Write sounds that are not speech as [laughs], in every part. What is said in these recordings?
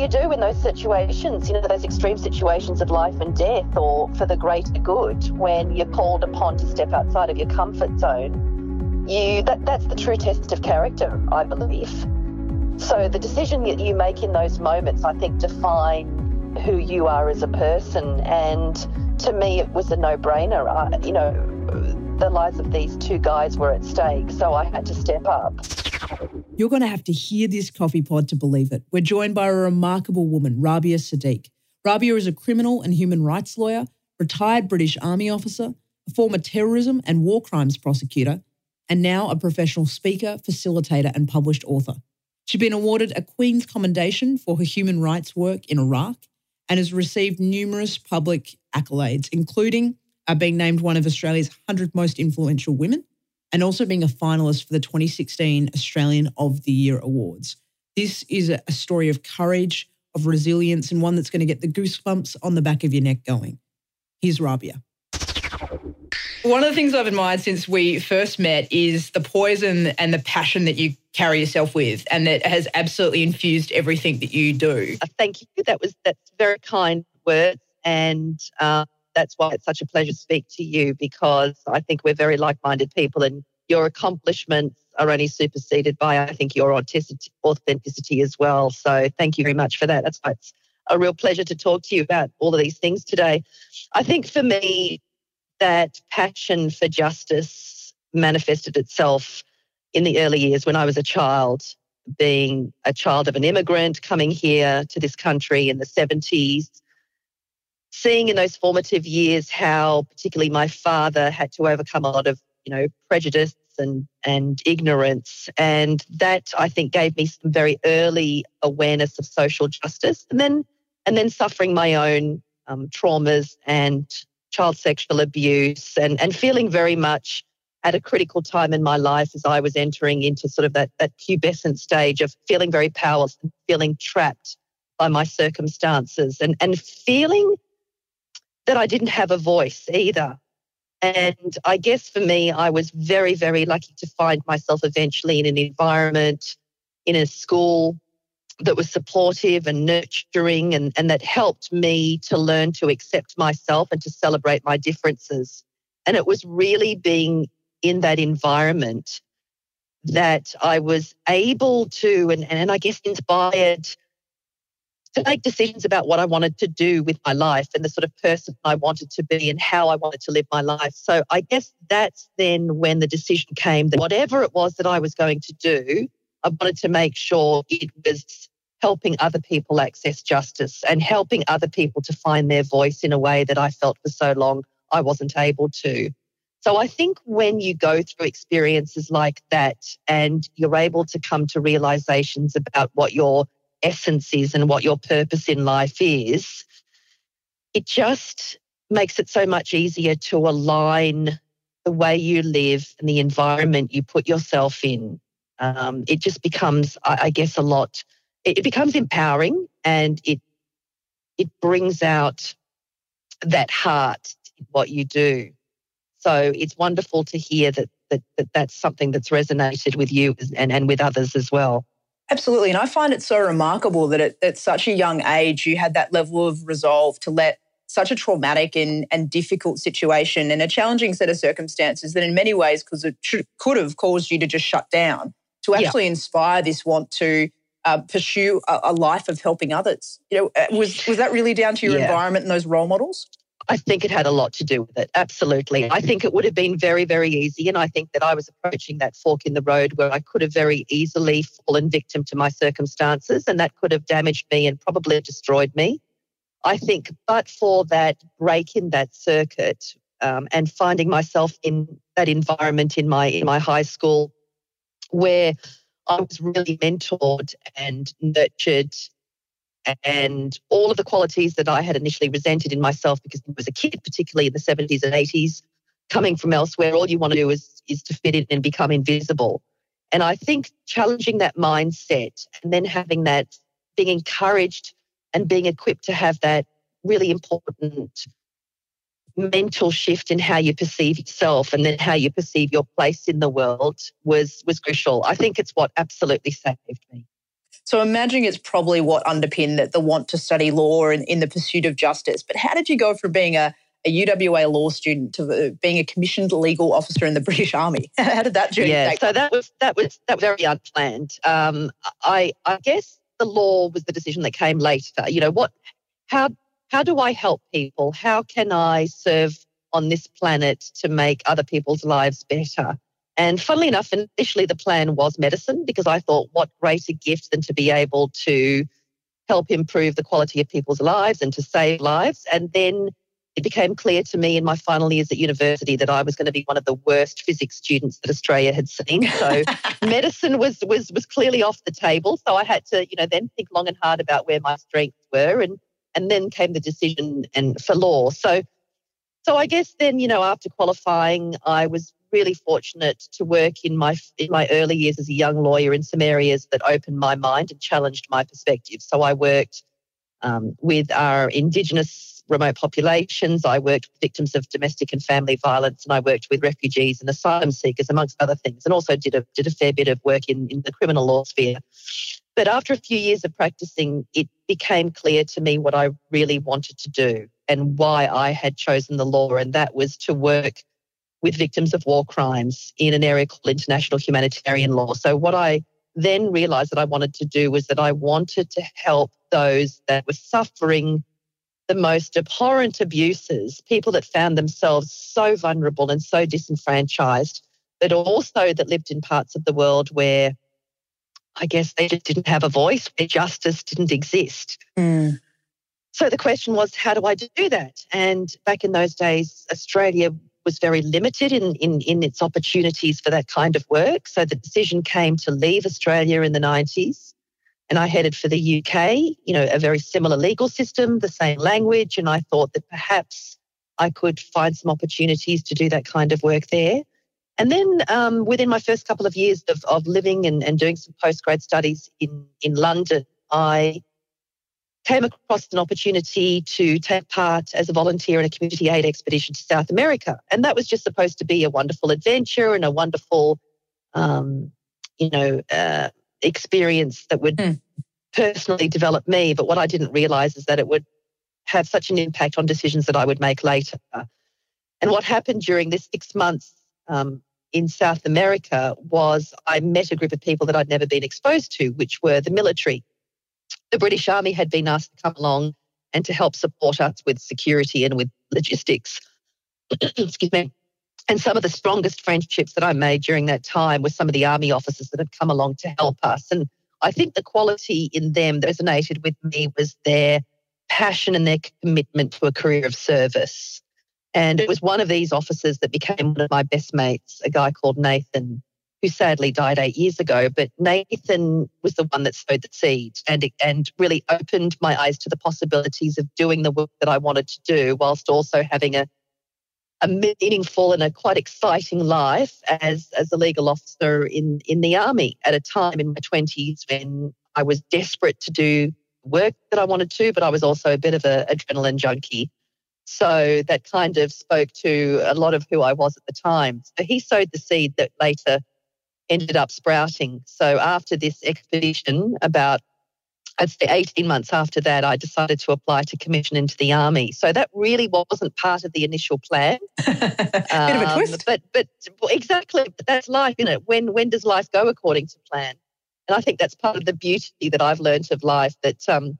you do in those situations, you know, those extreme situations of life and death or for the greater good when you're called upon to step outside of your comfort zone? You that, that's the true test of character, I believe. So the decision that you make in those moments, I think, define who you are as a person. And to me, it was a no-brainer. You know, the lives of these two guys were at stake, so I had to step up. You're going to have to hear this coffee pod to believe it. We're joined by a remarkable woman, Rabia Siddique. Rabia is a criminal and human rights lawyer, retired British Army officer, a former terrorism and war crimes prosecutor, and now a professional speaker, facilitator, and published author. She's been awarded a Queen's Commendation for her human rights work in Iraq and has received numerous public accolades, including uh, being named one of Australia's 100 most influential women and also being a finalist for the 2016 Australian of the Year Awards. This is a story of courage, of resilience, and one that's going to get the goosebumps on the back of your neck going. Here's Rabia. One of the things I've admired since we first met is the poison and the passion that you carry yourself with, and that has absolutely infused everything that you do. Thank you. That was that's very kind words, and uh, that's why it's such a pleasure to speak to you because I think we're very like minded people and your accomplishments are only superseded by, I think, your authenticity, as well. So thank you very much for that. That's why it's a real pleasure to talk to you about all of these things today. I think for me, that passion for justice manifested itself in the early years when I was a child, being a child of an immigrant coming here to this country in the 70s seeing in those formative years how particularly my father had to overcome a lot of you know prejudice and and ignorance. And that i think gave me some very early awareness of social justice and then and then suffering my own um, traumas and child sexual abuse and and feeling very much at a critical time in my life as I was entering into sort of that, that pubescent stage of feeling very powerless and feeling trapped by my circumstances and, and feeling that I didn't have a voice either. And I guess for me, I was very, very lucky to find myself eventually in an environment, in a school that was supportive and nurturing and, and that helped me to learn to accept myself and to celebrate my differences. And it was really being in that environment that I was able to, and, and I guess inspired to make decisions about what I wanted to do with my life and the sort of person I wanted to be and how I wanted to live my life. So I guess that's then when the decision came that whatever it was that I was going to do, I wanted to make sure it was helping other people access justice and helping other people to find their voice in a way that I felt for so long I wasn't able to. So I think when you go through experiences like that and you're able to come to realizations about what your essence is and what your purpose in life is, it just makes it so much easier to align the way you live and the environment you put yourself in. Um, it just becomes, I, I guess, a lot. It, it becomes empowering, and it it brings out that heart in what you do. So it's wonderful to hear that that, that that's something that's resonated with you and, and with others as well. Absolutely. And I find it so remarkable that at, at, such a young age, you had that level of resolve to let such a traumatic and, and difficult situation and a challenging set of circumstances that, in many ways, because it should, could have caused you to just shut down, to actually yeah. inspire this want to uh, pursue a, a, life of helping others. You know, uh, was was that really down to your yeah. environment and those role models? I think it had a lot to do with it. Absolutely. I think it would have been very, very easy. And I think that I was approaching that fork in the road where I could have very easily fallen victim to my circumstances and that could have damaged me and probably destroyed me. I think, but for that break in that circuit um, and finding myself in that environment in my in my high school where I was really mentored and nurtured and all of the qualities that I had initially resented in myself because I was a kid, particularly in the 70s and 80s, coming from elsewhere, all you want to do is, is to fit in and become invisible. And I think challenging that mindset and then having that, being encouraged and being equipped to have that really important mental shift in how you perceive yourself and then how you perceive your place in the world was was crucial. I think it's what absolutely saved me. So imagining it's probably what underpinned the, the want to study law and in the pursuit of justice. But how did you go from being a, a UWA law student to uh, being a commissioned legal officer in the [laughs] British Army? [laughs] how did that journey? Yeah, so that was that was that was very unplanned. Um, I I guess the law was the decision that came later. You know what? How how do I help people? How can I serve on this planet to make other people's lives better? And funnily enough, initially the plan was medicine because I thought, what greater gift than to be able to help improve the quality of people's lives and to save lives. And then it became clear to me in my final years at university that I was going to be one of the worst physics students that Australia had seen. So [laughs] medicine was was was clearly off the table. So I had to, you know, then think long and hard about where my strengths were and and then came the decision and for law. So so I guess then, you know, after qualifying, I was really fortunate to work in my in my early years as a young lawyer in some areas that opened my mind and challenged my perspective. So I worked um, with our Indigenous remote populations. I worked with victims of domestic and family violence, and I worked with refugees and asylum seekers, amongst other things, and also did a did a fair bit of work in, in the criminal law sphere. But after a few years of practicing, it became clear to me what I really wanted to do and why I had chosen the law, and that was to work with victims of war crimes in an area called international humanitarian law. So, what I then realized that I wanted to do was that I wanted to help those that were suffering the most abhorrent abuses, people that found themselves so vulnerable and so disenfranchised, but also that lived in parts of the world where I guess they just didn't have a voice, where justice didn't exist. Mm. So the question was, how do I do that? And back in those days, Australia was very limited in, in, in its opportunities for that kind of work. So the decision came to leave Australia in the 90s. And I headed for the UK, you know, a very similar legal system, the same language. And I thought that perhaps I could find some opportunities to do that kind of work there. And then um, within my first couple of years of, of living and, and doing some postgrad studies in, in London, I came across an opportunity to take part as a volunteer in a community aid expedition to South America. And that was just supposed to be a wonderful adventure and a wonderful, um, you know, uh, experience that would mm. personally develop me. But what I didn't realize is that it would have such an impact on decisions that I would make later. And what happened during this six months um, in South America was I met a group of people that I'd never been exposed to, which were the military the British Army had been asked to come along and to help support us with security and with logistics. [clears throat] Excuse me. And some of the strongest friendships that I made during that time were some of the Army officers that had come along to help us. And I think the quality in them that resonated with me was their passion and their commitment to a career of service. And it was one of these officers that became one of my best mates, a guy called Nathan, who sadly died eight years ago. But Nathan was the one that sowed the seed and, and really opened my eyes to the possibilities of doing the work that I wanted to do, whilst also having a, a meaningful and a quite exciting life as, as a legal officer in, in the army at a time in my 20s when I was desperate to do work that I wanted to, but I was also a bit of an adrenaline junkie. So that kind of spoke to a lot of who I was at the time. So he sowed the seed that later ended up sprouting. So after this expedition, about I'd say 18 months after that, I decided to apply to commission into the army. So that really wasn't part of the initial plan. [laughs] Bit um, of a um, twist. But but exactly, that's life, you know. When when does life go according to plan? And I think that's part of the beauty that I've learned of life. That um,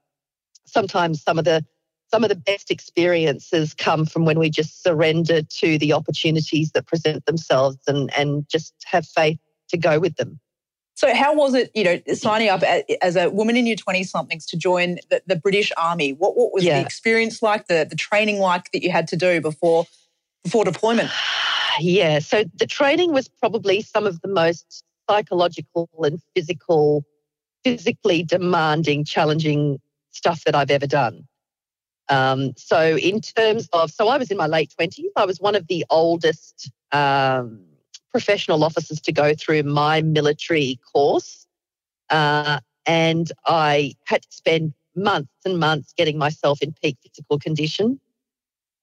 sometimes some of the some of the best experiences come from when we just surrender to the opportunities that present themselves and and just have faith to go with them. So, how was it, you know, signing up as a woman in your 20 somethings to join the, the, British Army? What, what was yeah. the experience like, the, the training like that you had to do before, before deployment? [sighs] Yeah, so the training was probably some of the most psychological and physical, physically demanding, challenging stuff that I've ever done. Um, so, in terms of, so I was in my late 20s, I was one of the oldest um, professional officers to go through my military course. Uh, and I had to spend months and months getting myself in peak physical condition.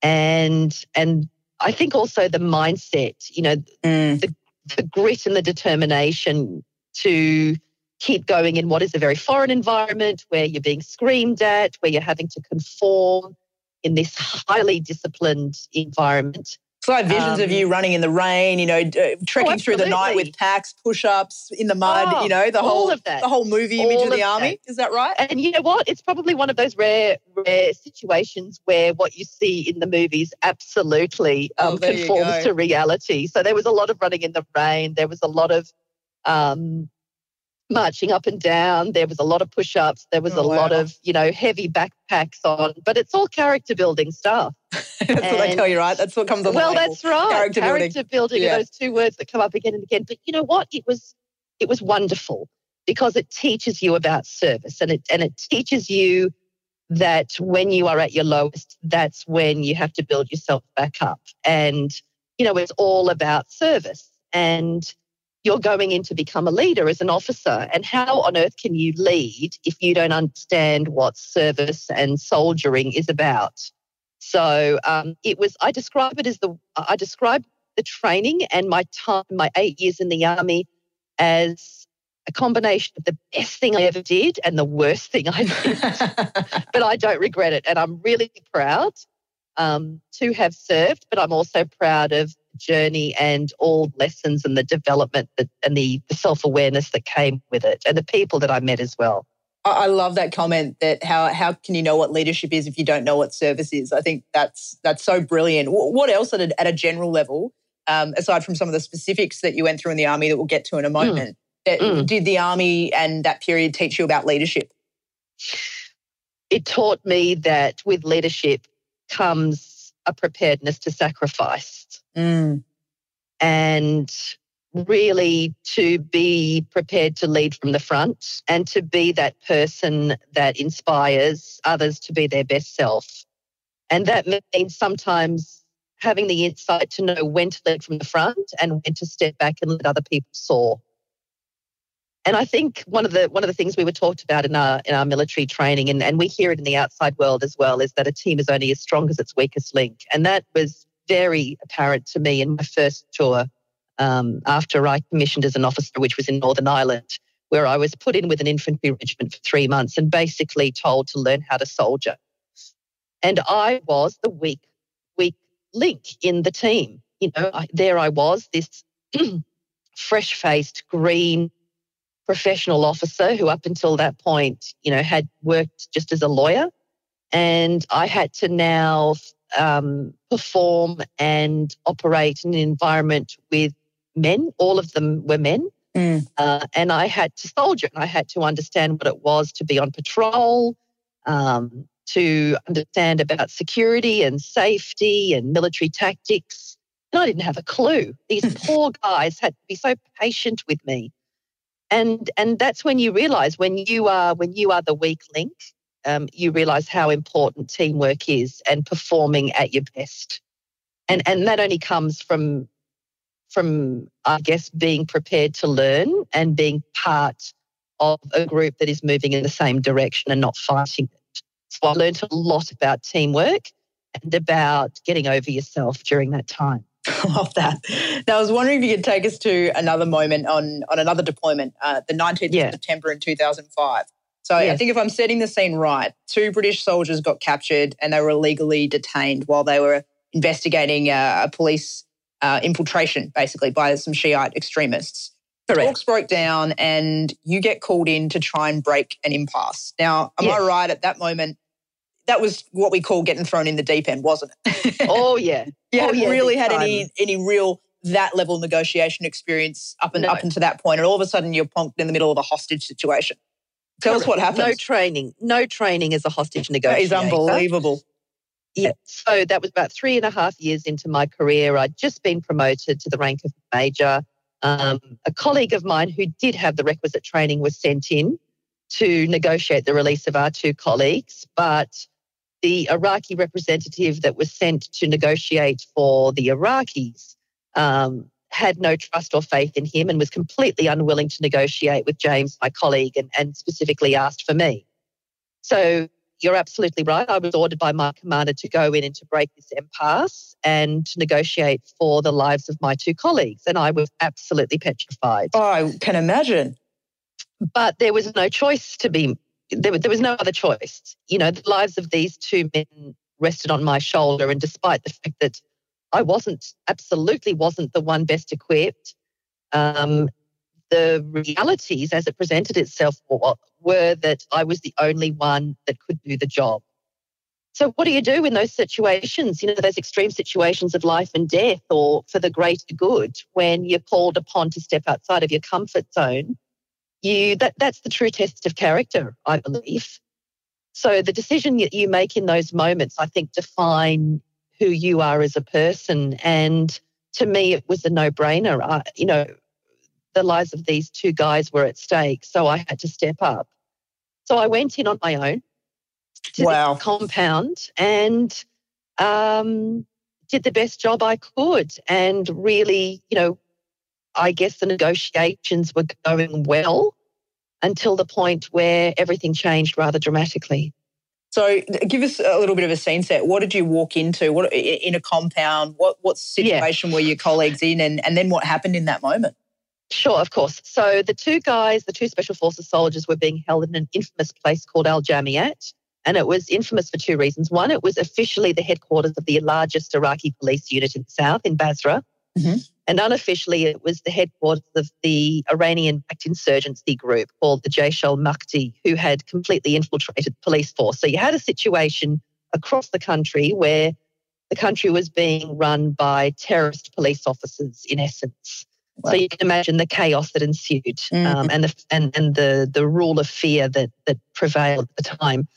And and I think also the mindset, you know, mm. the, the grit and the determination to keep going in what is a very foreign environment where you're being screamed at, where you're having to conform in this highly disciplined environment. So I have visions um, of you um, running in the rain, you know, uh, trekking oh, through the night with packs, push-ups in the mud, oh, you know, the whole of that. the whole movie image of the army. Is that right? And you know what? It's probably one of those rare rare situations where what you see in the movies absolutely oh, um, oh, conforms to reality. So there was a lot of running in the rain. There was a lot of um, marching up and down. There was a lot of push ups. There was oh, a wow. lot of, you know, heavy backpacks on, but it's all character building stuff. [laughs] that's and, what I tell you, right? That's what comes on Well, that's right. Character, character building, building yeah. are those two words that come up again and again. But you know what? It was it was wonderful because it teaches you about service and it and it teaches you that when you are at your lowest, that's when you have to build yourself back up. And, you know, it's all about service. And you're going in to become a leader as an officer. And how on earth can you lead if you don't understand what service and soldiering is about? So um, it was, I describe it as the, I describe the training and my time, my eight years in the army as a combination of the best thing I ever did and the worst thing I [laughs] did. but I don't regret it. And I'm really proud um, to have served, but I'm also proud of journey and all lessons and the development that, and the, the self awareness that came with it and the people that I met as well. I love that comment that how how can you know what leadership is if you don't know what service is? I think that's that's so brilliant. What else at a, at a general level, um, aside from some of the specifics that you went through in the army that we'll get to in a mm. moment, mm. Mm. did the army and that period teach you about leadership? It taught me that with leadership comes a preparedness to sacrifice Mm. And really to be prepared to lead from the front and to be that person that inspires others to be their best self. And that means sometimes having the insight to know when to lead from the front and when to step back and let other people soar. And I think one of the one of the things we were talked about in our in our military training, and, and we hear it in the outside world as well, is that a team is only as strong as its weakest link. And that was very apparent to me in my first tour um, after I commissioned as an officer, which was in Northern Ireland, where I was put in with an infantry regiment for three months and basically told to learn how to soldier. And I was the weak, weak link in the team. You know, I, there I was, this [clears throat] fresh faced, green professional officer who, up until that point, you know, had worked just as a lawyer. And I had to now um, perform and operate in an environment with men. All of them were men. Mm. Uh, and I had to soldier and I had to understand what it was to be on patrol, um, to understand about security and safety and military tactics. And I didn't have a clue. These [laughs] poor guys had to be so patient with me. And and that's when you realize when you are when you are the weak link um, you realize how important teamwork is and performing at your best. And, and that only comes from, from, I guess, being prepared to learn and being part of a group that is moving in the same direction and not fighting it. So I learned a lot about teamwork and about getting over yourself during that time. [laughs] I love that. Now, I was wondering if you could take us to another moment on, on another deployment, uh, the 19th yeah. of September in 2005. So yes. I think if I'm setting the scene right, two British soldiers got captured and they were illegally detained while they were investigating uh, a police uh, infiltration, basically, by some Shiite extremists. Correct. Talks broke down and you get called in to try and break an impasse. Now, am yes. I right at that moment? That was what we call getting thrown in the deep end, wasn't it? [laughs] oh yeah. you oh, yeah, really had any any real that level negotiation experience up and no. up until that point, and all of a sudden you're plonked in the middle of a hostage situation. Tell us what happened. No training. No training as a hostage negotiator. Is unbelievable. Yeah. So that was about three and a half years into my career. I'd just been promoted to the rank of major. Um, a colleague of mine who did have the requisite training was sent in to negotiate the release of our two colleagues, but the Iraqi representative that was sent to negotiate for the Iraqis um, had no trust or faith in him and was completely unwilling to negotiate with James, my colleague, and, and specifically asked for me. So you're absolutely right. I was ordered by my commander to go in and to break this impasse and to negotiate for the lives of my two colleagues. And I was absolutely petrified. Oh, I can imagine. but there was no choice to be, there, there was no other choice. You know, the lives of these two men rested on my shoulder. And despite the fact that I wasn't, absolutely wasn't the one best equipped, um, the realities as it presented itself were that I was the only one that could do the job. So, what do you do in those situations, you know, those extreme situations of life and death or for the greater good when you're called upon to step outside of your comfort zone? You, that, that's the true test of character, I believe. So, the decision that you make in those moments, I think, define who you are as a person. And to me, it was a no brainer. you know, the lives of these two guys were at stake. So, I had to step up. So, I went in on my own to wow. the compound and um, did the best job I could. And really, you know, I guess the negotiations were going well until the point where everything changed rather dramatically. So, give us a little bit of a scene set. What did you walk into? What in a compound? What what situation yeah. were your colleagues in, and and then what happened in that moment? Sure, of course. So the two guys, the two special forces soldiers, were being held in an infamous place called Al Jamiat, and it was infamous for two reasons. One, it was officially the headquarters of the largest Iraqi police unit in the south, in Basra. Mm-hmm. And unofficially, it was the headquarters of the Iranian backed insurgency group called the Jaish al Mahdi, who had completely infiltrated the police force. So you had a situation across the country where the country was being run by terrorist police officers, in essence. Wow. So you can imagine the chaos that ensued mm-hmm. um, and, the, and, and the, the rule of fear that, that prevailed at the time.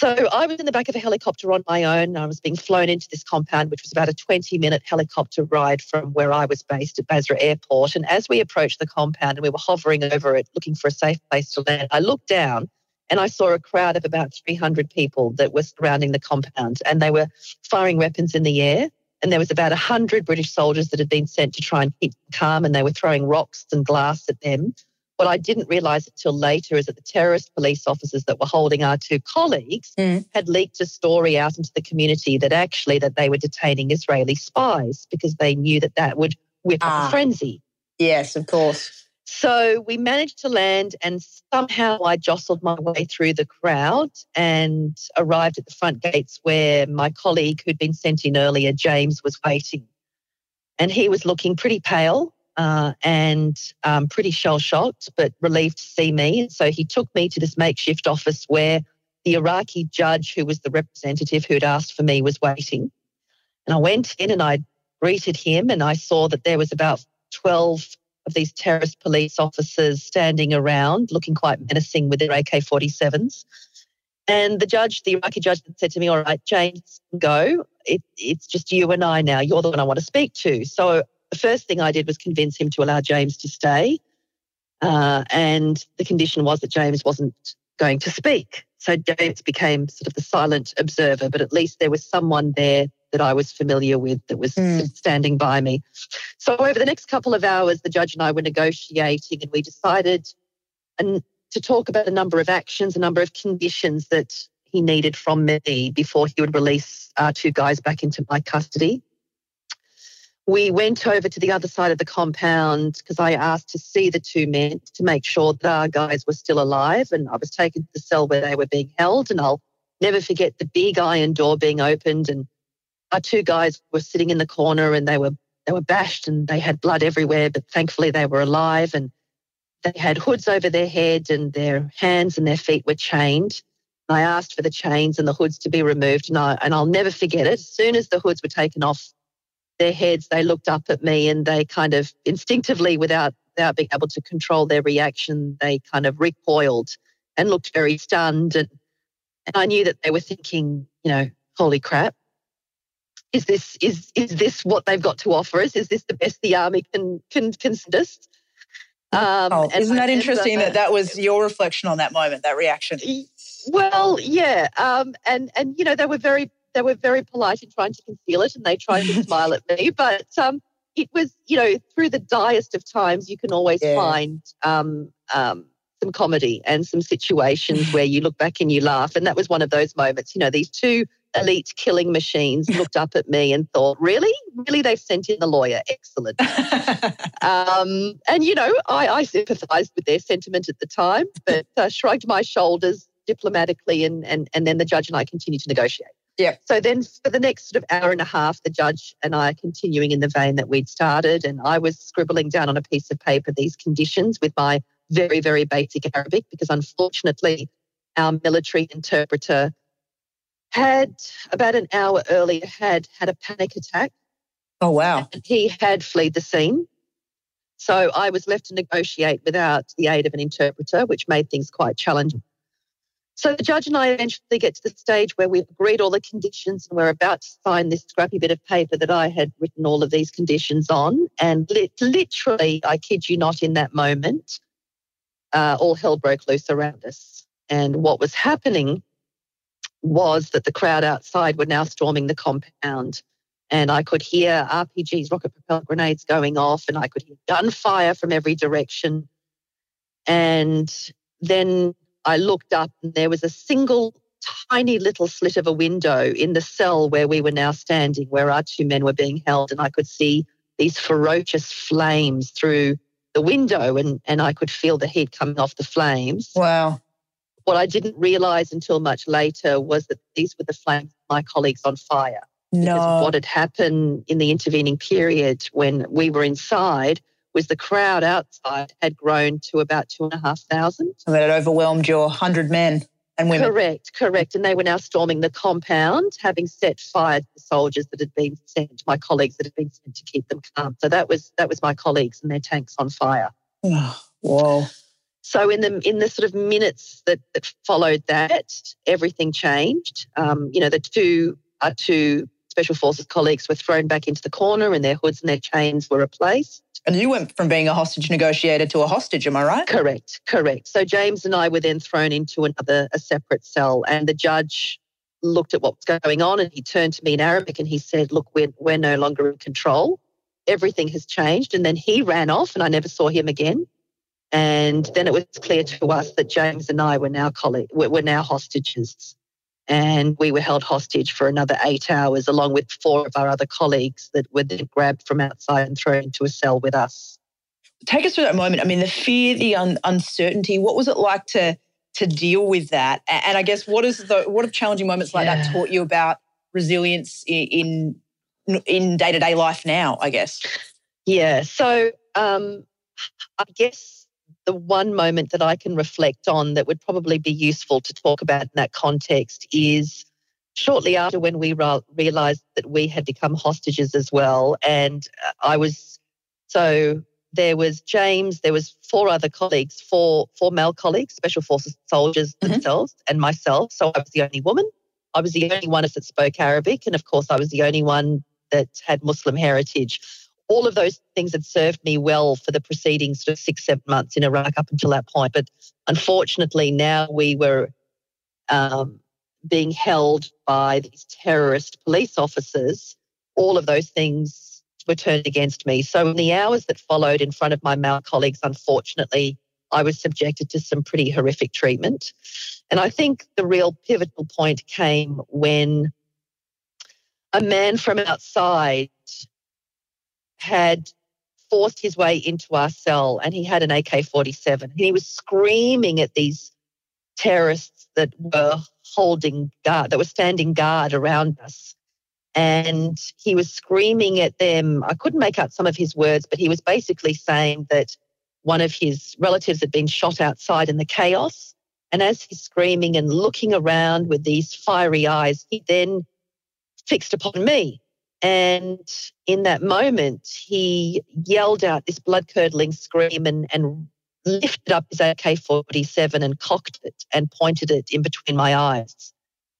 So I was in the back of a helicopter on my own. I was being flown into this compound, which was about a 20 minute helicopter ride from where I was based at Basra Airport. And as we approached the compound and we were hovering over it, looking for a safe place to land, I looked down and I saw a crowd of about 300 people that were surrounding the compound and they were firing weapons in the air. And there was about 100 British soldiers that had been sent to try and keep calm and they were throwing rocks and glass at them. What I didn't realize until later is that the terrorist police officers that were holding our two colleagues mm. had leaked a story out into the community that actually that they were detaining Israeli spies because they knew that that would whip ah. up a frenzy. Yes, of course. So we managed to land, and somehow I jostled my way through the crowd and arrived at the front gates where my colleague who'd been sent in earlier, James, was waiting. And he was looking pretty pale uh, and um, pretty shell shocked, but relieved to see me. So he took me to this makeshift office where the Iraqi judge, who was the representative who'd asked for me, was waiting. And I went in and I greeted him, and I saw that there was about 12 of these terrorist police officers standing around, looking quite menacing with their AK 47s. And the judge, the Iraqi judge, said to me, All right, James, go. It, it's just you and I now. You're the one I want to speak to. So the first thing I did was convince him to allow James to stay. Uh, and the condition was that James wasn't going to speak. So James became sort of the silent observer, but at least there was someone there that I was familiar with that was mm. standing by me. So over the next couple of hours, the judge and I were negotiating and we decided and to talk about a number of actions, a number of conditions that he needed from me before he would release our two guys back into my custody we went over to the other side of the compound because I asked to see the two men to make sure that our guys were still alive. And I was taken to the cell where they were being held. And I'll never forget the big iron door being opened. And our two guys were sitting in the corner and they were they were bashed and they had blood everywhere, but thankfully they were alive and they had hoods over their heads and their hands and their feet were chained. I asked for the chains and the hoods to be removed, and, I, and I'll never forget it. As soon as the hoods were taken off their heads, they looked up at me and they kind of instinctively, without, without being able to control their reaction, they kind of recoiled and looked very stunned. And, and I knew that they were thinking, you know, holy crap. Is this is is this what they've got to offer us? Is this the best the army can can us? Um, oh, isn't that interesting that that was your reflection on that moment, that reaction? Well, yeah, um, and and you know they were very they were very polite in trying to conceal it and they tried to [laughs] smile at me. But um, it was, you know, through the direst of times, you can always yeah. find um, um, some comedy and some situations [sighs] where you look back and you laugh. And that was one of those moments. You know, these two elite killing machines [laughs] looked up at me and thought, really? Really? They've sent in the lawyer. Excellent. [laughs] um, and, you know, I, I sympathized with their sentiment at the time, but uh, shrugged my shoulders diplomatically. And, and, and then the judge and I continued to negotiate. Yeah. So then for the next sort of hour and a half, the judge and I are continuing in the vein that we'd started. And I was scribbling down on a piece of paper these conditions with my very, very basic Arabic because unfortunately, our military interpreter had about an hour earlier had had a panic attack. Oh wow. he had fled the scene. So I was left to negotiate without the aid of an interpreter, which made things quite challenging. So the judge and I eventually get to the stage where we've agreed all the conditions and we're about to sign this scrappy bit of paper that I had written all of these conditions on. And literally, I kid you not, in that moment, uh, all hell broke loose around us. And what was happening was that the crowd outside were now storming the compound. And I could hear RPGs, rocket propelled grenades going off, and I could hear gunfire from every direction. And then I looked up, and there was a single tiny little slit of a window in the cell where we were now standing, where our two men were being held. And I could see these ferocious flames through the window, and, and I could feel the heat coming off the flames. Wow. What I didn't realize until much later was that these were the flames of my colleagues on fire. No. Because what had happened in the intervening period when we were inside was the crowd outside had grown to about two and a half thousand. So that had overwhelmed your hundred men and women. Correct, correct. And they were now storming the compound, having set fire to the soldiers that had been sent, my colleagues that had been sent to keep them calm. So that was that was my colleagues and their tanks on fire. Oh, whoa. So in the in the sort of minutes that, that followed that, everything changed. Um, you know, the two are two special forces colleagues were thrown back into the corner, and their hoods and their chains were replaced. And you went from being a hostage negotiator to a hostage, am I right? Correct, correct. So James and I were then thrown into another a separate cell, and the judge looked at what was going on, and he turned to me in Arabic and he said, "Look, we're we're no longer in control. Everything has changed." And then he ran off, and I never saw him again. And then it was clear to us that James and I were now colleagues, were now hostages. And we were held hostage for another eight hours, along with four of our other colleagues that were then grabbed from outside and thrown into a cell with us. Take us through that moment. I mean, the fear, the un- uncertainty. What was it like to to deal with that? And I guess what is the what have challenging moments like yeah. that taught you about resilience in in day to day life now? I guess. Yeah. So um, I guess the one moment that I can reflect on that would probably be useful to talk about in that context is shortly after when we realized that we had become hostages as well. And I was, so there was James, there was four other colleagues, four, four male colleagues, special forces soldiers mm-hmm. themselves, and myself. So I was the only woman. I was the only one that spoke Arabic. And of course, I was the only one that had Muslim heritage all of those things had served me well for the preceding sort of six, seven months in Iraq up until that point. But unfortunately, now we were um, being held by these terrorist police officers. All of those things were turned against me. So, in the hours that followed in front of my male colleagues, unfortunately, I was subjected to some pretty horrific treatment. And I think the real pivotal point came when a man from outside had forced his way into our cell and he had an AK 47. He was screaming at these terrorists that were holding guard, that were standing guard around us. And he was screaming at them. I couldn't make out some of his words, but he was basically saying that one of his relatives had been shot outside in the chaos. And as he's screaming and looking around with these fiery eyes, he then fixed upon me and in that moment, he yelled out this blood curdling scream and, and lifted up his AK 47 and cocked it and pointed it in between my eyes.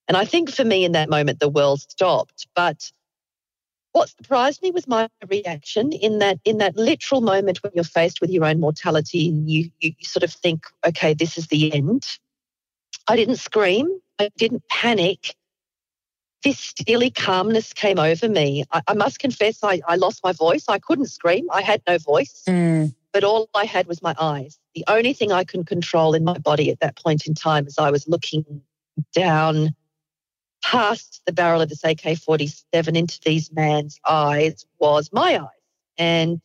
And I think for me in that moment, the world stopped. But what surprised me was my reaction in that in that literal moment when you're faced with your own mortality and you, you sort of think, okay, this is the end. I didn't scream. I didn't panic this steely calmness came over me. I, I must confess, I, I, lost my voice. I couldn't scream. I had no voice, mm. but all I had was my eyes. The only thing I can control in my body at that point in time as I was looking down past the barrel of this AK 47 into these man's eyes was my eyes. And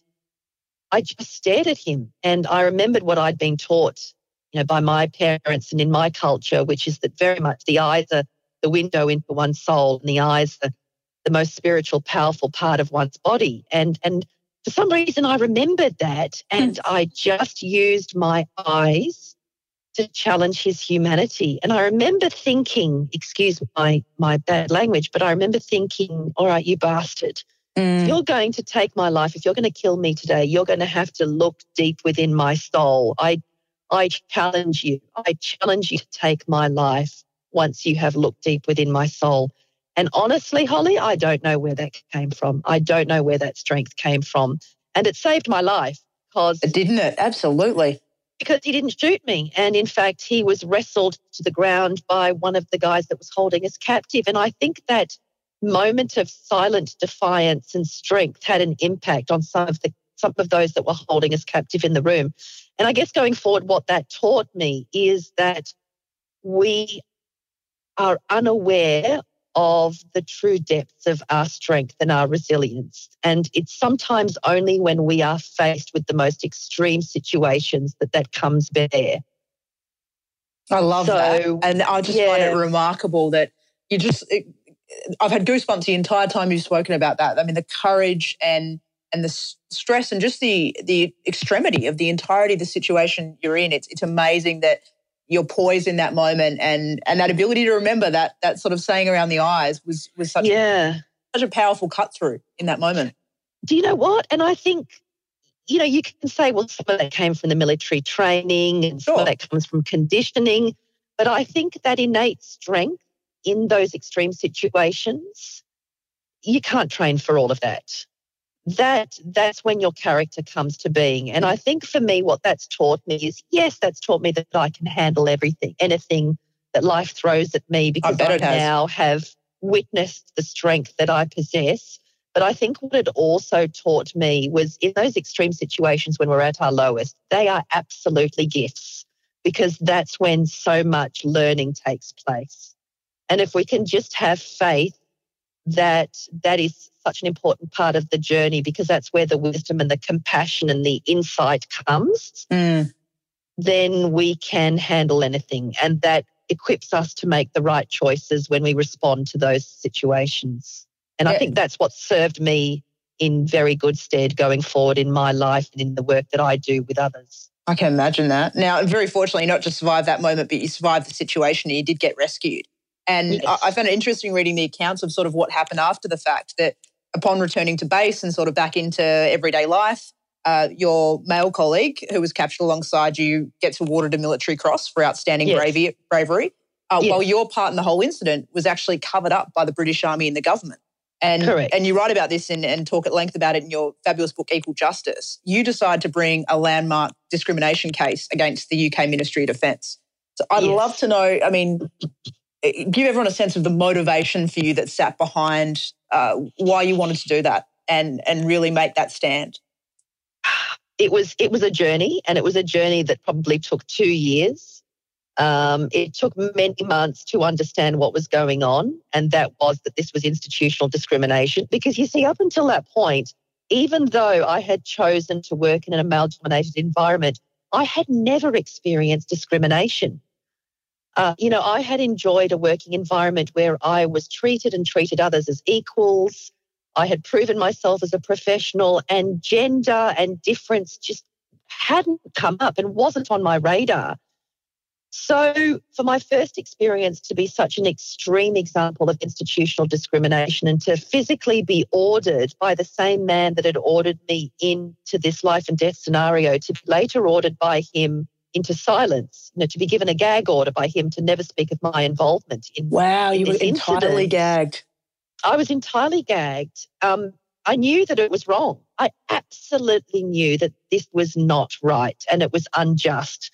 I just stared at him. And I remembered what I'd been taught, you know, by my parents and in my culture, which is that very much the eyes are the window into one's soul and the eyes are the most spiritual, powerful part of one's body. And and for some reason I remembered that and I just used my eyes to challenge his humanity. And I remember thinking, excuse my my bad language, but I remember thinking, all right, you bastard. Mm. If you're going to take my life, if you're going to kill me today, you're going to have to look deep within my soul. I I challenge you. I challenge you to take my life once you have looked deep within my soul. And honestly, Holly, I don't know where that came from. I don't know where that strength came from. And it saved my life because. It Didn't it? Absolutely. Because he didn't shoot me. And in fact, he was wrestled to the ground by one of the guys that was holding us captive. And I think that moment of silent defiance and strength had an impact on some of the some of those that were holding us captive in the room. And I guess going forward, what that taught me is that we are unaware of the true depths of our strength and our resilience. And it's sometimes only when we are faced with the most extreme situations that that comes bare. I love so, that. And I just yeah. find it remarkable that you just, it, I've had goosebumps the entire time you've spoken about that. I mean, the courage and and the stress and just the the extremity of the entirety of the situation you're in. It's it's amazing that your poise in that moment and and that ability to remember that that sort of saying around the eyes was was such yeah. a, such a powerful cut through in that moment. Do you know what? And I think you know you can say well some of that came from the military training and sure. some of that comes from conditioning, but I think that innate strength in those extreme situations you can't train for all of that that that's when your character comes to being. And i think for me what that's taught me is yes that's taught me that i can handle everything anything that life throws at me because i, I now have witnessed the strength that i possess. But i think what it also taught me was in those extreme situations when we're at our lowest they are absolutely gifts because that's when so much learning takes place. And if we can just have faith that that is such an important part of the journey because that's where the wisdom and the compassion and the insight comes, mm. then we can handle anything. And that equips us to make the right choices when we respond to those situations. And yeah. I think that's what served me in very good stead going forward in my life and in the work that I do with others. I can imagine that. Now, very fortunately, not just survived that moment, but you survived the situation and you did get rescued. And yes. I, I found it interesting reading the accounts of sort of what happened after the fact that upon returning to base and sort of back into everyday life, uh, your male colleague who was captured alongside you gets awarded a military cross for outstanding yes. bravery, bravery uh, yes. while your part in the whole incident was actually covered up by the British Army and the government. And, Correct. and you write about this and, and talk at length about it in your fabulous book, Equal Justice. You decide to bring a landmark discrimination case against the UK Ministry of Defence. So I'd yes. love to know, I mean, give everyone a sense of the motivation for you that sat behind uh, why you wanted to do that and and really make that stand. It was it was a journey, and it was a journey that probably took two years. Um, it took many months to understand what was going on, and that was that this was institutional discrimination. Because you see, up until that point, even though I had chosen to work in a male dominated environment, I had never experienced discrimination. Uh, you know, I had enjoyed a working environment where I was treated and treated others as equals. I had proven myself as a professional, and gender and difference just hadn't come up and wasn't on my radar. So, for my first experience to be such an extreme example of institutional discrimination and to physically be ordered by the same man that had ordered me into this life and death scenario, to be later ordered by him into silence, you know, to be given a gag order by him to never speak of my involvement in Wow, in you were entirely incident. gagged. I was entirely gagged. Um, I knew that it was wrong. I absolutely knew that this was not right and it was unjust.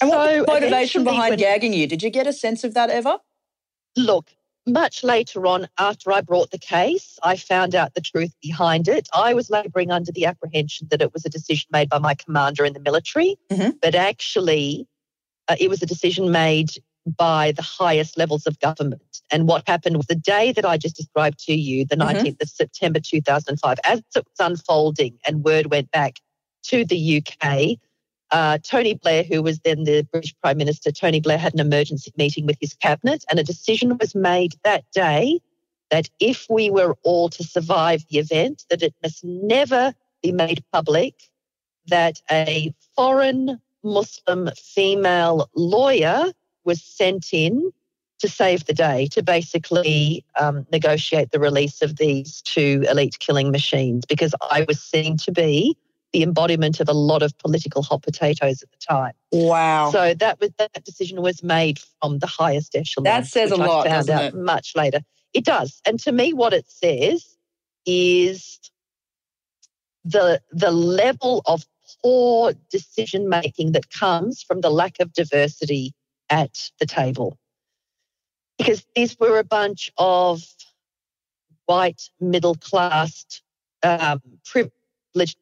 And what was the motivation behind when, gagging you? Did you get a sense of that ever? Look, much later on, after I brought the case, I found out the truth behind it. I was labouring under the apprehension that it was a decision made by my commander in the military, mm-hmm. but actually, uh, it was a decision made by the highest levels of government. And what happened was the day that I just described to you, the mm-hmm. 19th of September 2005, as it was unfolding and word went back to the UK, uh, Tony Blair, who was then the British Prime Minister, Tony Blair had an emergency meeting with his cabinet, and a decision was made that day that if we were all to survive the event, that it must never be made public that a foreign Muslim female lawyer was sent in to save the day, to basically um, negotiate the release of these two elite killing machines, because I was seen to be the embodiment of a lot of political hot potatoes at the time. Wow! So that was that decision was made from the highest echelon. That says a lot, I found out it? Much later, it does. And to me, what it says is the the level of poor decision making that comes from the lack of diversity at the table. Because these were a bunch of white, middle class, um, privileged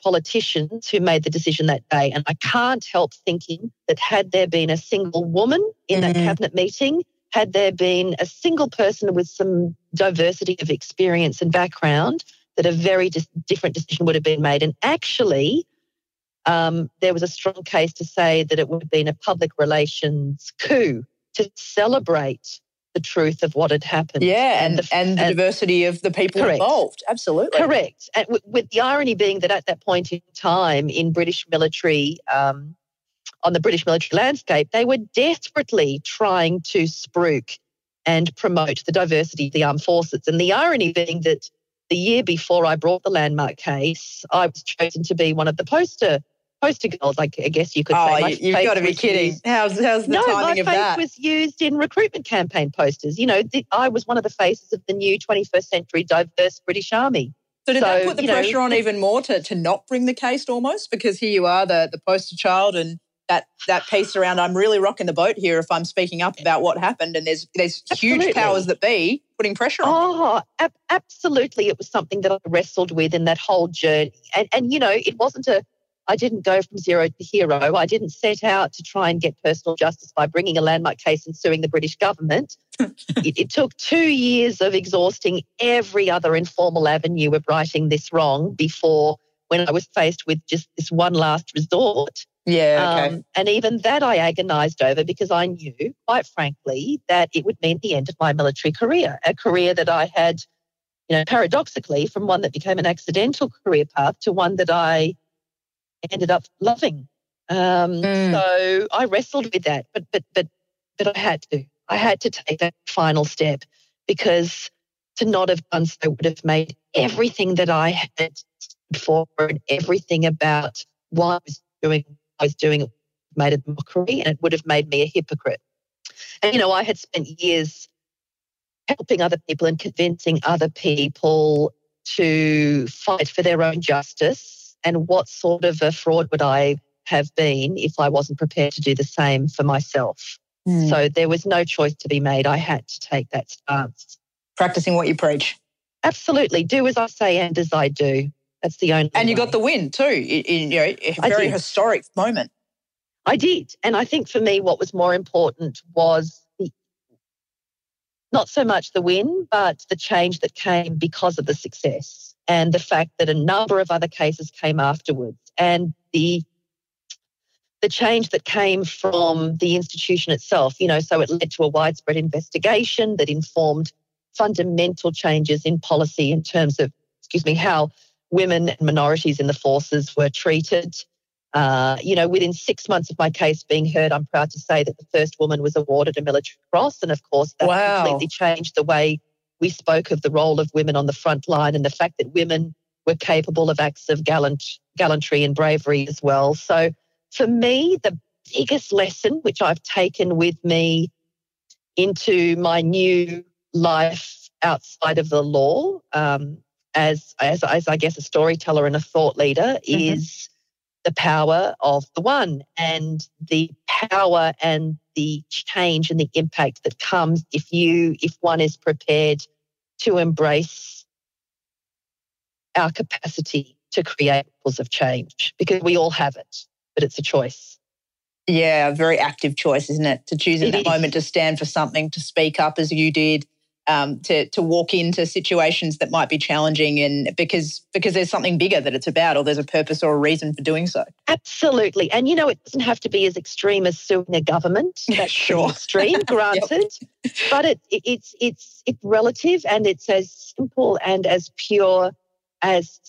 politicians who made the decision that day. And I can't help thinking that had there been a single woman in mm-hmm. that cabinet meeting, had there been a single person with some diversity of experience and background, that a very dis- different decision would have been made. And actually, um, there was a strong case to say that it would have been a public relations coup to celebrate the truth of what had happened. Yeah, and, and the, and the and, diversity of the people correct. involved. Absolutely. Correct. And w- with the irony being that at that point in time in British military, um, on the British military landscape, they were desperately trying to spruik and promote the diversity of the armed forces. And the irony being that the year before I brought the landmark case, I was chosen to be one of the poster poster girls. I guess you could oh, say. My you've got to be kidding. Used, how's how's the no, timing of that? No, my face was used in recruitment campaign posters. You know, the, I was one of the faces of the new 21st century diverse British Army. So did so, that put the pressure know, on even more to to not bring the case almost because here you are the the poster child and that that piece around I'm really rocking the boat here if I'm speaking up about what happened and there's there's absolutely. huge powers that be putting pressure on. Oh, ab- absolutely it was something that I wrestled with in that whole journey. And and you know, it wasn't a I didn't go from zero to hero. I didn't set out to try and get personal justice by bringing a landmark case and suing the British government. [laughs] it, it took two years of exhausting every other informal avenue of righting this wrong before when I was faced with just this one last resort yeah. Okay. Um, and even that I agonized over because I knew, quite frankly, that it would mean the end of my military career, a career that I had, you know, paradoxically, from one that became an accidental career path to one that I ended up loving. Um, mm. So I wrestled with that, but but but but I had to. I had to take that final step because to not have done so would have made everything that I had for and everything about why I was doing I was doing made a mockery and it would have made me a hypocrite. And, you know, I had spent years helping other people and convincing other people to fight for their own justice. And what sort of a fraud would I have been if I wasn't prepared to do the same for myself? Mm. So there was no choice to be made. I had to take that stance. Practicing what you preach. Absolutely. Do as I say and as I do. That's the only. And you got the win too. In, you know, a very historic moment. I did, and I think for me, what was more important was the, not so much the win, but the change that came because of the success, and the fact that a number of other cases came afterwards, and the the change that came from the institution itself. You know, so it led to a widespread investigation that informed fundamental changes in policy in terms of, excuse me, how women and minorities in the forces were treated. Uh, you know, within six months of my case being heard, I'm proud to say that the first woman was awarded a military cross. And of course, that wow. completely changed the way we spoke of the role of women on the front line and the fact that women were capable of acts of gallant, gallantry and bravery as well. So for me, the biggest lesson which I've taken with me into my new life outside of the law um, as, as, as I guess a storyteller and a thought leader mm-hmm. is the power of the one and the power and the change and the impact that comes if you if one is prepared to embrace our capacity to create ripples of change because we all have it but it's a choice Yeah, a very active choice, isn't it? To choose in It that is. moment to stand for something, to speak up as you did, um, to to walk into situations that might be challenging, and because because there's something bigger that it's about, or there's a purpose or a reason for doing so. Absolutely. And you know, it doesn't have to be as extreme as suing a government. [laughs] That's Sure. extreme, [laughs] granted. But it, it, it's it's it's relative and it's as simple and as pure as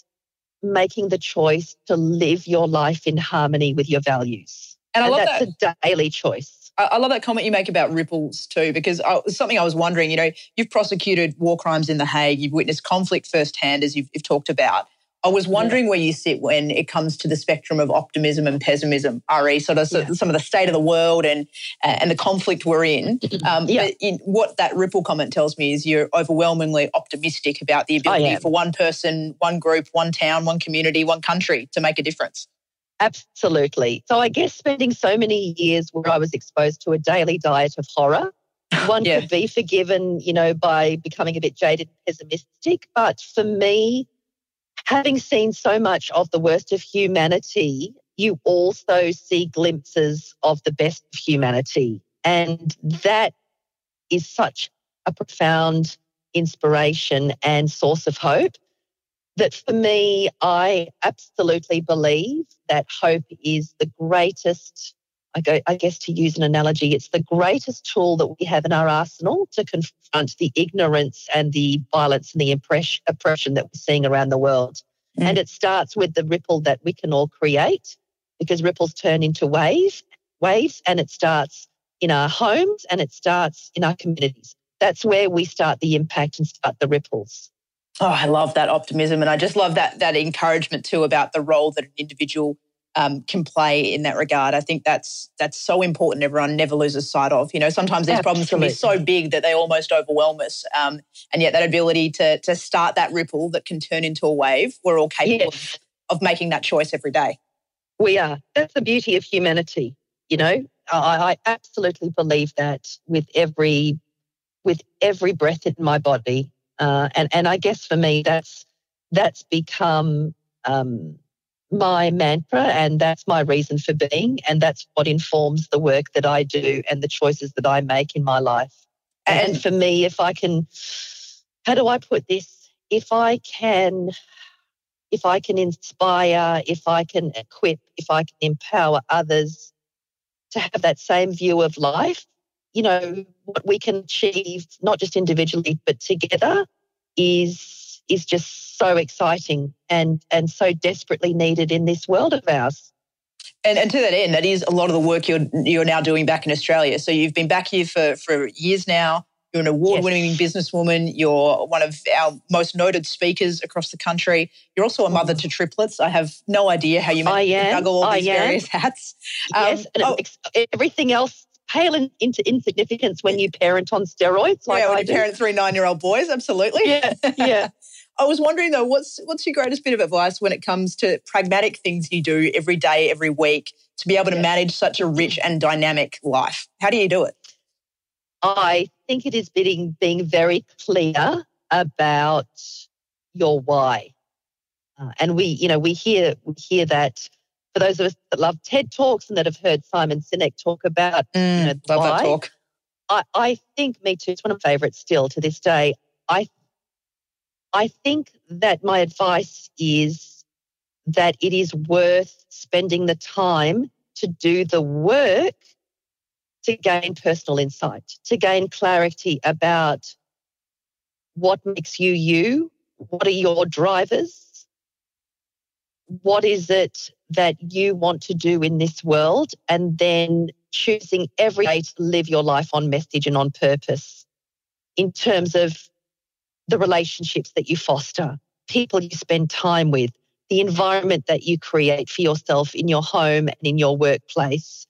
making the choice to live your life in harmony with your values. And I love that's that. a daily choice. I love that comment you make about ripples too, because I, something I was wondering. You know, you've prosecuted war crimes in The Hague, you've witnessed conflict firsthand, as you've, you've talked about. I was wondering where you sit when it comes to the spectrum of optimism and pessimism, re sort of Yeah. some of the state of the world and uh, and the conflict we're in. Um, Yeah. In, what that ripple comment tells me is you're overwhelmingly optimistic about the ability for one person, one group, one town, one community, one country to make a difference. Absolutely. So I guess spending so many years where I was exposed to a daily diet of horror, [laughs] one Yeah. could be forgiven, you know, by becoming a bit jaded and pessimistic. But for me, having seen so much of the worst of humanity, you also see glimpses of the best of humanity. And that is such a profound inspiration and source of hope that for me, I absolutely believe that hope is the greatest. I, go, I guess to use an analogy, it's the greatest tool that we have in our arsenal to confront the ignorance and the violence and the impress- oppression that we're seeing around the world. Mm. And it starts with the ripple that we can all create because ripples turn into waves, waves, and it starts in our homes and it starts in our communities. That's where we start the impact and start the ripples. Oh, I love that optimism, and I just love that that encouragement too about the role that an individual um, can play in that regard. I think that's that's so important. Everyone never loses sight of. You know, sometimes these problems can be so big that they almost overwhelm us, um, and yet that ability to to start that ripple that can turn into a wave, we're all capable Yes. of, of making that choice every day. We are. That's the beauty of humanity. You know, I, I absolutely believe that with every with every breath in my body, uh, and and I guess for me that's that's become um, my mantra, and that's my reason for being, and that's what informs the work that I do and the choices that I make in my life. And, And- for me, if I can, how do I put this? If I can if I can inspire, if I can equip, if I can empower others to have that same view of life, you know, what we can achieve, not just individually, but together is is just so exciting and and so desperately needed in this world of ours. And, and to that end, that is a lot of the work you're you're now doing back in Australia. So you've been back here for for years now. You're an award-winning businesswoman. You're one of our most noted speakers across the country. You're also a mother to triplets. I have no idea how you manage to juggle all I these am. various [laughs] hats. Um, yes, and oh, everything else pale in, into insignificance when you parent on steroids like yeah, when I you do. parent three nine-year-old boys, absolutely. Yeah, yeah. [laughs] I was wondering though, what's what's your greatest bit of advice when it comes to pragmatic things you do every day, every week, to be able to manage such a rich and dynamic life? How do you do it? I think it is being being very clear about your why, uh, and we, you know, we hear we hear that for those of us that love TED talks and that have heard Simon Sinek talk about. know, Mm, love why? that talk. I, I think me too. It's one of my favourites still to this day. I I think that my advice is that it is worth spending the time to do the work to gain personal insight, to gain clarity about what makes you you, what are your drivers, what is it that you want to do in this world, and then choosing every day to live your life on message and on purpose in terms of the relationships that you foster, people you spend time with, the environment that you create for yourself in your home and in your workplace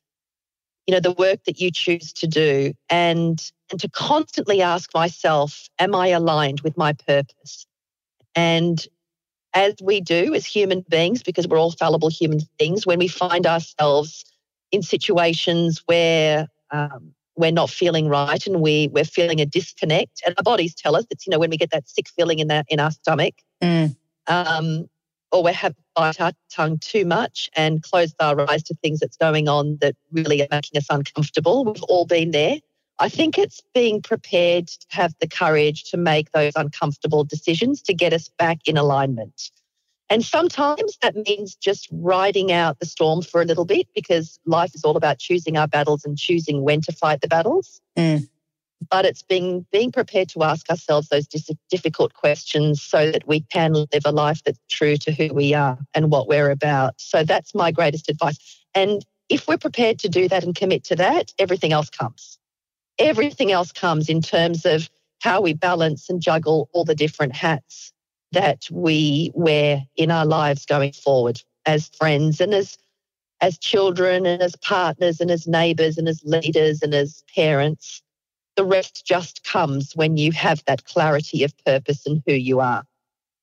you know the work that you choose to do and and to constantly ask myself am i aligned with my purpose? And as we do as human beings because we're all fallible human beings when we find ourselves in situations where um, we're not feeling right and we we're feeling a disconnect and our bodies tell us it's you know when we get that sick feeling in that in our stomach Mm. um, or we have bite our tongue too much and closed our eyes to things that's going on that really are making us uncomfortable. We've all been there. I think it's being prepared to have the courage to make those uncomfortable decisions to get us back in alignment. And sometimes that means just riding out the storm for a little bit because life is all about choosing our battles and choosing when to fight the battles. Mm. But it's being, being prepared to ask ourselves those difficult questions so that we can live a life that's true to who we are and what we're about. So that's my greatest advice. And if we're prepared to do that and commit to that, everything else comes. Everything else comes in terms of how we balance and juggle all the different hats that we wear in our lives going forward as friends and as as children and as partners and as neighbors and as leaders and as parents. The rest just comes when you have that clarity of purpose and who you are.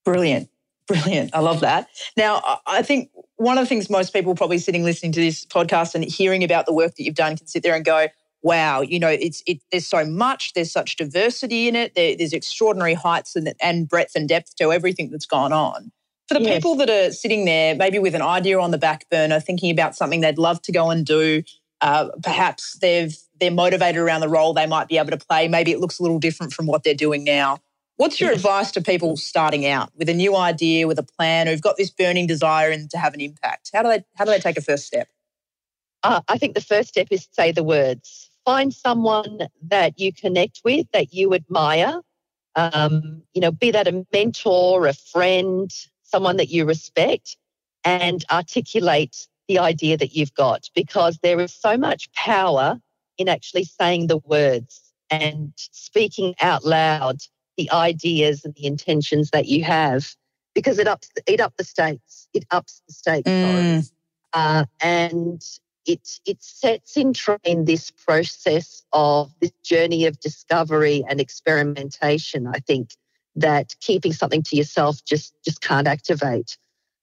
Brilliant. Brilliant. I love that. Now i think one of the things most people probably sitting listening to this podcast and hearing about the work that you've done can sit there and go wow, you know, it's it, there's so much, there's such diversity in it, there, there's extraordinary heights and, and breadth and depth to everything that's gone on. For the yes. people that are sitting there, maybe with an idea on the back burner, thinking about something they'd love to go and do, uh, perhaps they've they're motivated around the role they might be able to play. Maybe it looks a little different from what they're doing now. What's your yes. advice to people starting out with a new idea, with a plan, who've got this burning desire and to have an impact? How do they how do they take a first step? Uh, I think the first step is say the words find someone that you connect with, that you admire. Um, you know, be that a mentor, a friend, someone that you respect, and articulate the idea that you've got because there is so much power in actually saying the words and speaking out loud the ideas and the intentions that you have because it ups it up the stakes it ups the stakes mm. uh, and it, it sets in train this process of this journey of discovery and experimentation, I think, that keeping something to yourself just, just can't activate.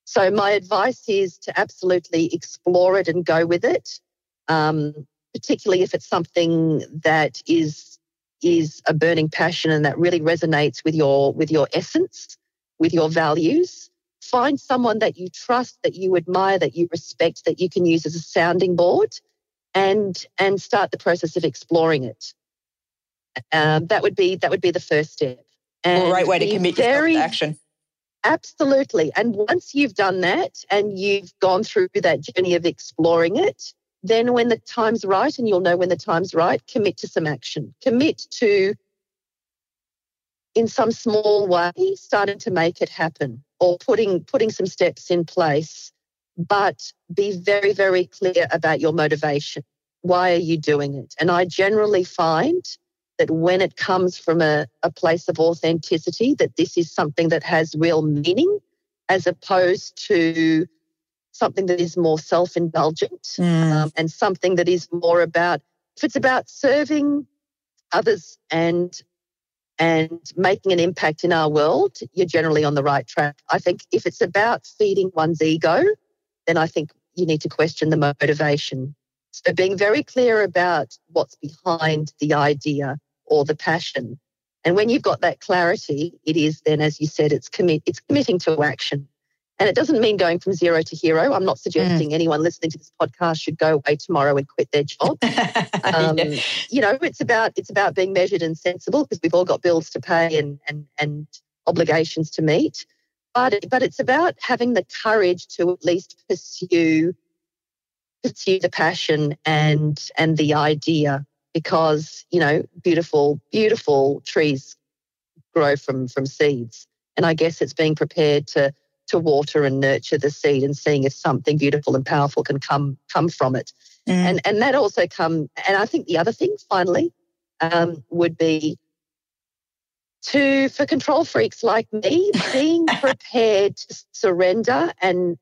So my advice is to absolutely explore it and go with it, um, particularly if it's something that is is a burning passion and that really resonates with your with your essence, with your values find someone that you trust, that you admire, that you respect, that you can use as a sounding board, and and start the process of exploring it. Um, that would be that would be the first step. And well, right way to commit very, yourself to action. Absolutely. And once you've done that and you've gone through that journey of exploring it, then when the time's right, and you'll know when the time's right, commit to some action. Commit to, in some small way, starting to make it happen or putting putting some steps in place but be very very clear about your motivation why are you doing it and i generally find that when it comes from a, a place of authenticity that this is something that has real meaning as opposed to something that is more self-indulgent mm. um, and something that is more about if it's about serving others and and making an impact in our world, you're generally on the right track. I think if it's about feeding one's ego, then I think you need to question the motivation. So being very clear about what's behind the idea or the passion. And when you've got that clarity, it is then, as you said, it's commit, it's committing to action. And it doesn't mean going from zero to hero. I'm not suggesting mm. anyone listening to this podcast should go away tomorrow and quit their job. [laughs] um, yeah. You know, it's about it's about being measured and sensible because we've all got bills to pay and and and obligations to meet. But but it's about having the courage to at least pursue pursue the passion and and the idea because you know beautiful beautiful trees grow from from seeds and i guess it's being prepared to to water and nurture the seed and seeing if something beautiful and powerful can come come from it. Mm. And and that also come and I think the other thing finally um, would be to for control freaks like me being [laughs] prepared to surrender and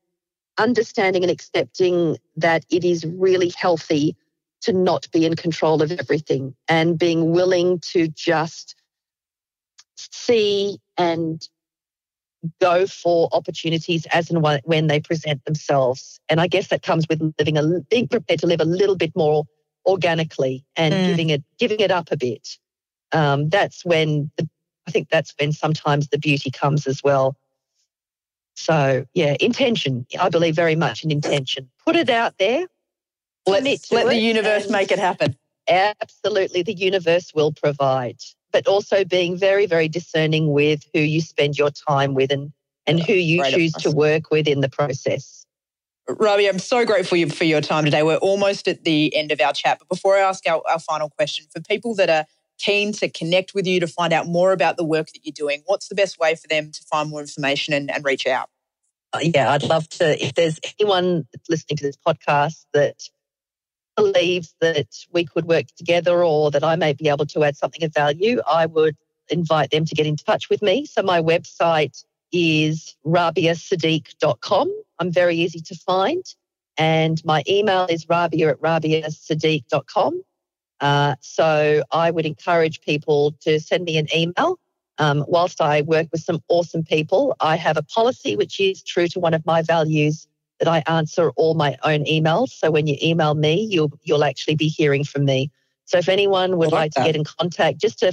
understanding and accepting that it is really healthy to not be in control of everything and being willing to just see and go for opportunities as and when they present themselves. And I guess that comes with living a being prepared to live a little bit more organically and mm. giving it giving it up a bit. Um, that's when the, I think that's when sometimes the beauty comes as well. So, yeah, intention. I believe very much in intention. Put it out there. Let, let the universe make it happen. [laughs] Absolutely. The universe will provide. But also being very, very discerning with who you spend your time with and, and who you choose to work with in the process. Rabi, I'm so grateful for your time today. We're almost at the end of our chat. But before I ask our, our final question, for people that are keen to connect with you to find out more about the work that you're doing, what's the best way for them to find more information and, and reach out? Uh, yeah, I'd love to. If there's anyone listening to this podcast that believes that we could work together or that I may be able to add something of value, I would invite them to get in touch with me. So my website is rabiasiddique.com. I'm very easy to find. And my email is rabia at rabiasiddique.com. Uh, so I would encourage people to send me an email. Um, whilst I work with some awesome people, I have a policy which is true to one of my values that I answer all my own emails. So when you email me, you'll you'll actually be hearing from me. So if anyone would like, like to get in contact, just to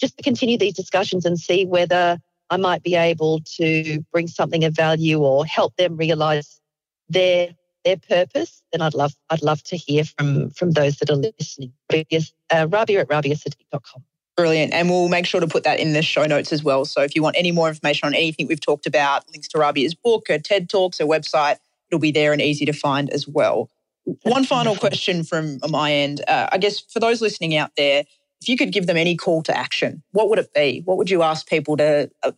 just to continue these discussions and see whether I might be able to bring something of value or help them realize their their purpose, then I'd love I'd love to hear from from those that are listening. Yes, uh, Rabia at rabiasiddique.com. Brilliant. And we'll make sure to put that in the show notes as well. So if you want any more information on anything we've talked about, links to Rabia's book, her TED Talks, her website, it'll be there and easy to find as well. One final question from my end. Uh, I guess for those listening out there, if you could give them any call to action, what would it be? What would you ask people to uh,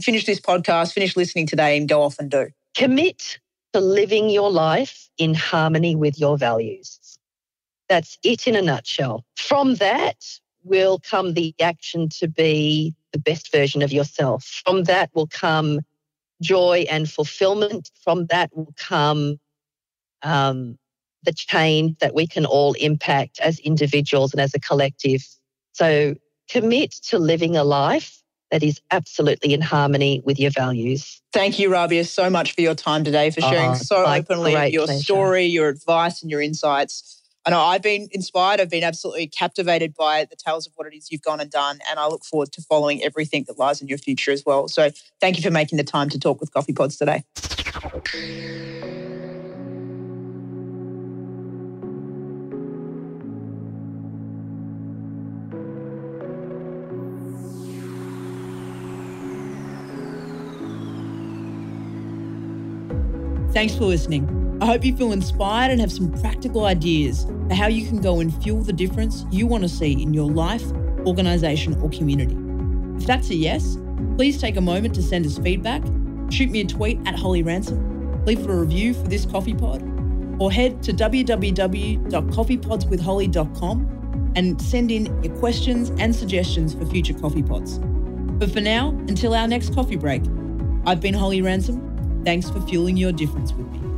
finish this podcast, finish listening today, and go off and do? Commit to living your life in harmony with your values. That's it in a nutshell. From that will come the action to be the best version of yourself. From that will come joy and fulfillment. From that will come um, the change that we can all impact as individuals and as a collective. So commit to living a life that is absolutely in harmony with your values. Thank you, Rabia, so much for your time today, for sharing oh, so openly your pleasure. story, your advice, and your insights. I know I've been inspired. I've been absolutely captivated by the tales of what it is you've gone and done. And I look forward to following everything that lies in your future as well. So thank you for making the time to talk with Coffee Pods today. Thanks for listening. I hope you feel inspired and have some practical ideas for how you can go and fuel the difference you want to see in your life, organisation, or community. If that's a yes, please take a moment to send us feedback, shoot me a tweet at Holly Ransom, leave a review for this coffee pod, or head to www.coffeepodswithholly.com and send in your questions and suggestions for future coffee pods. But for now, until our next coffee break, I've been Holly Ransom Thanks for fueling your difference with me.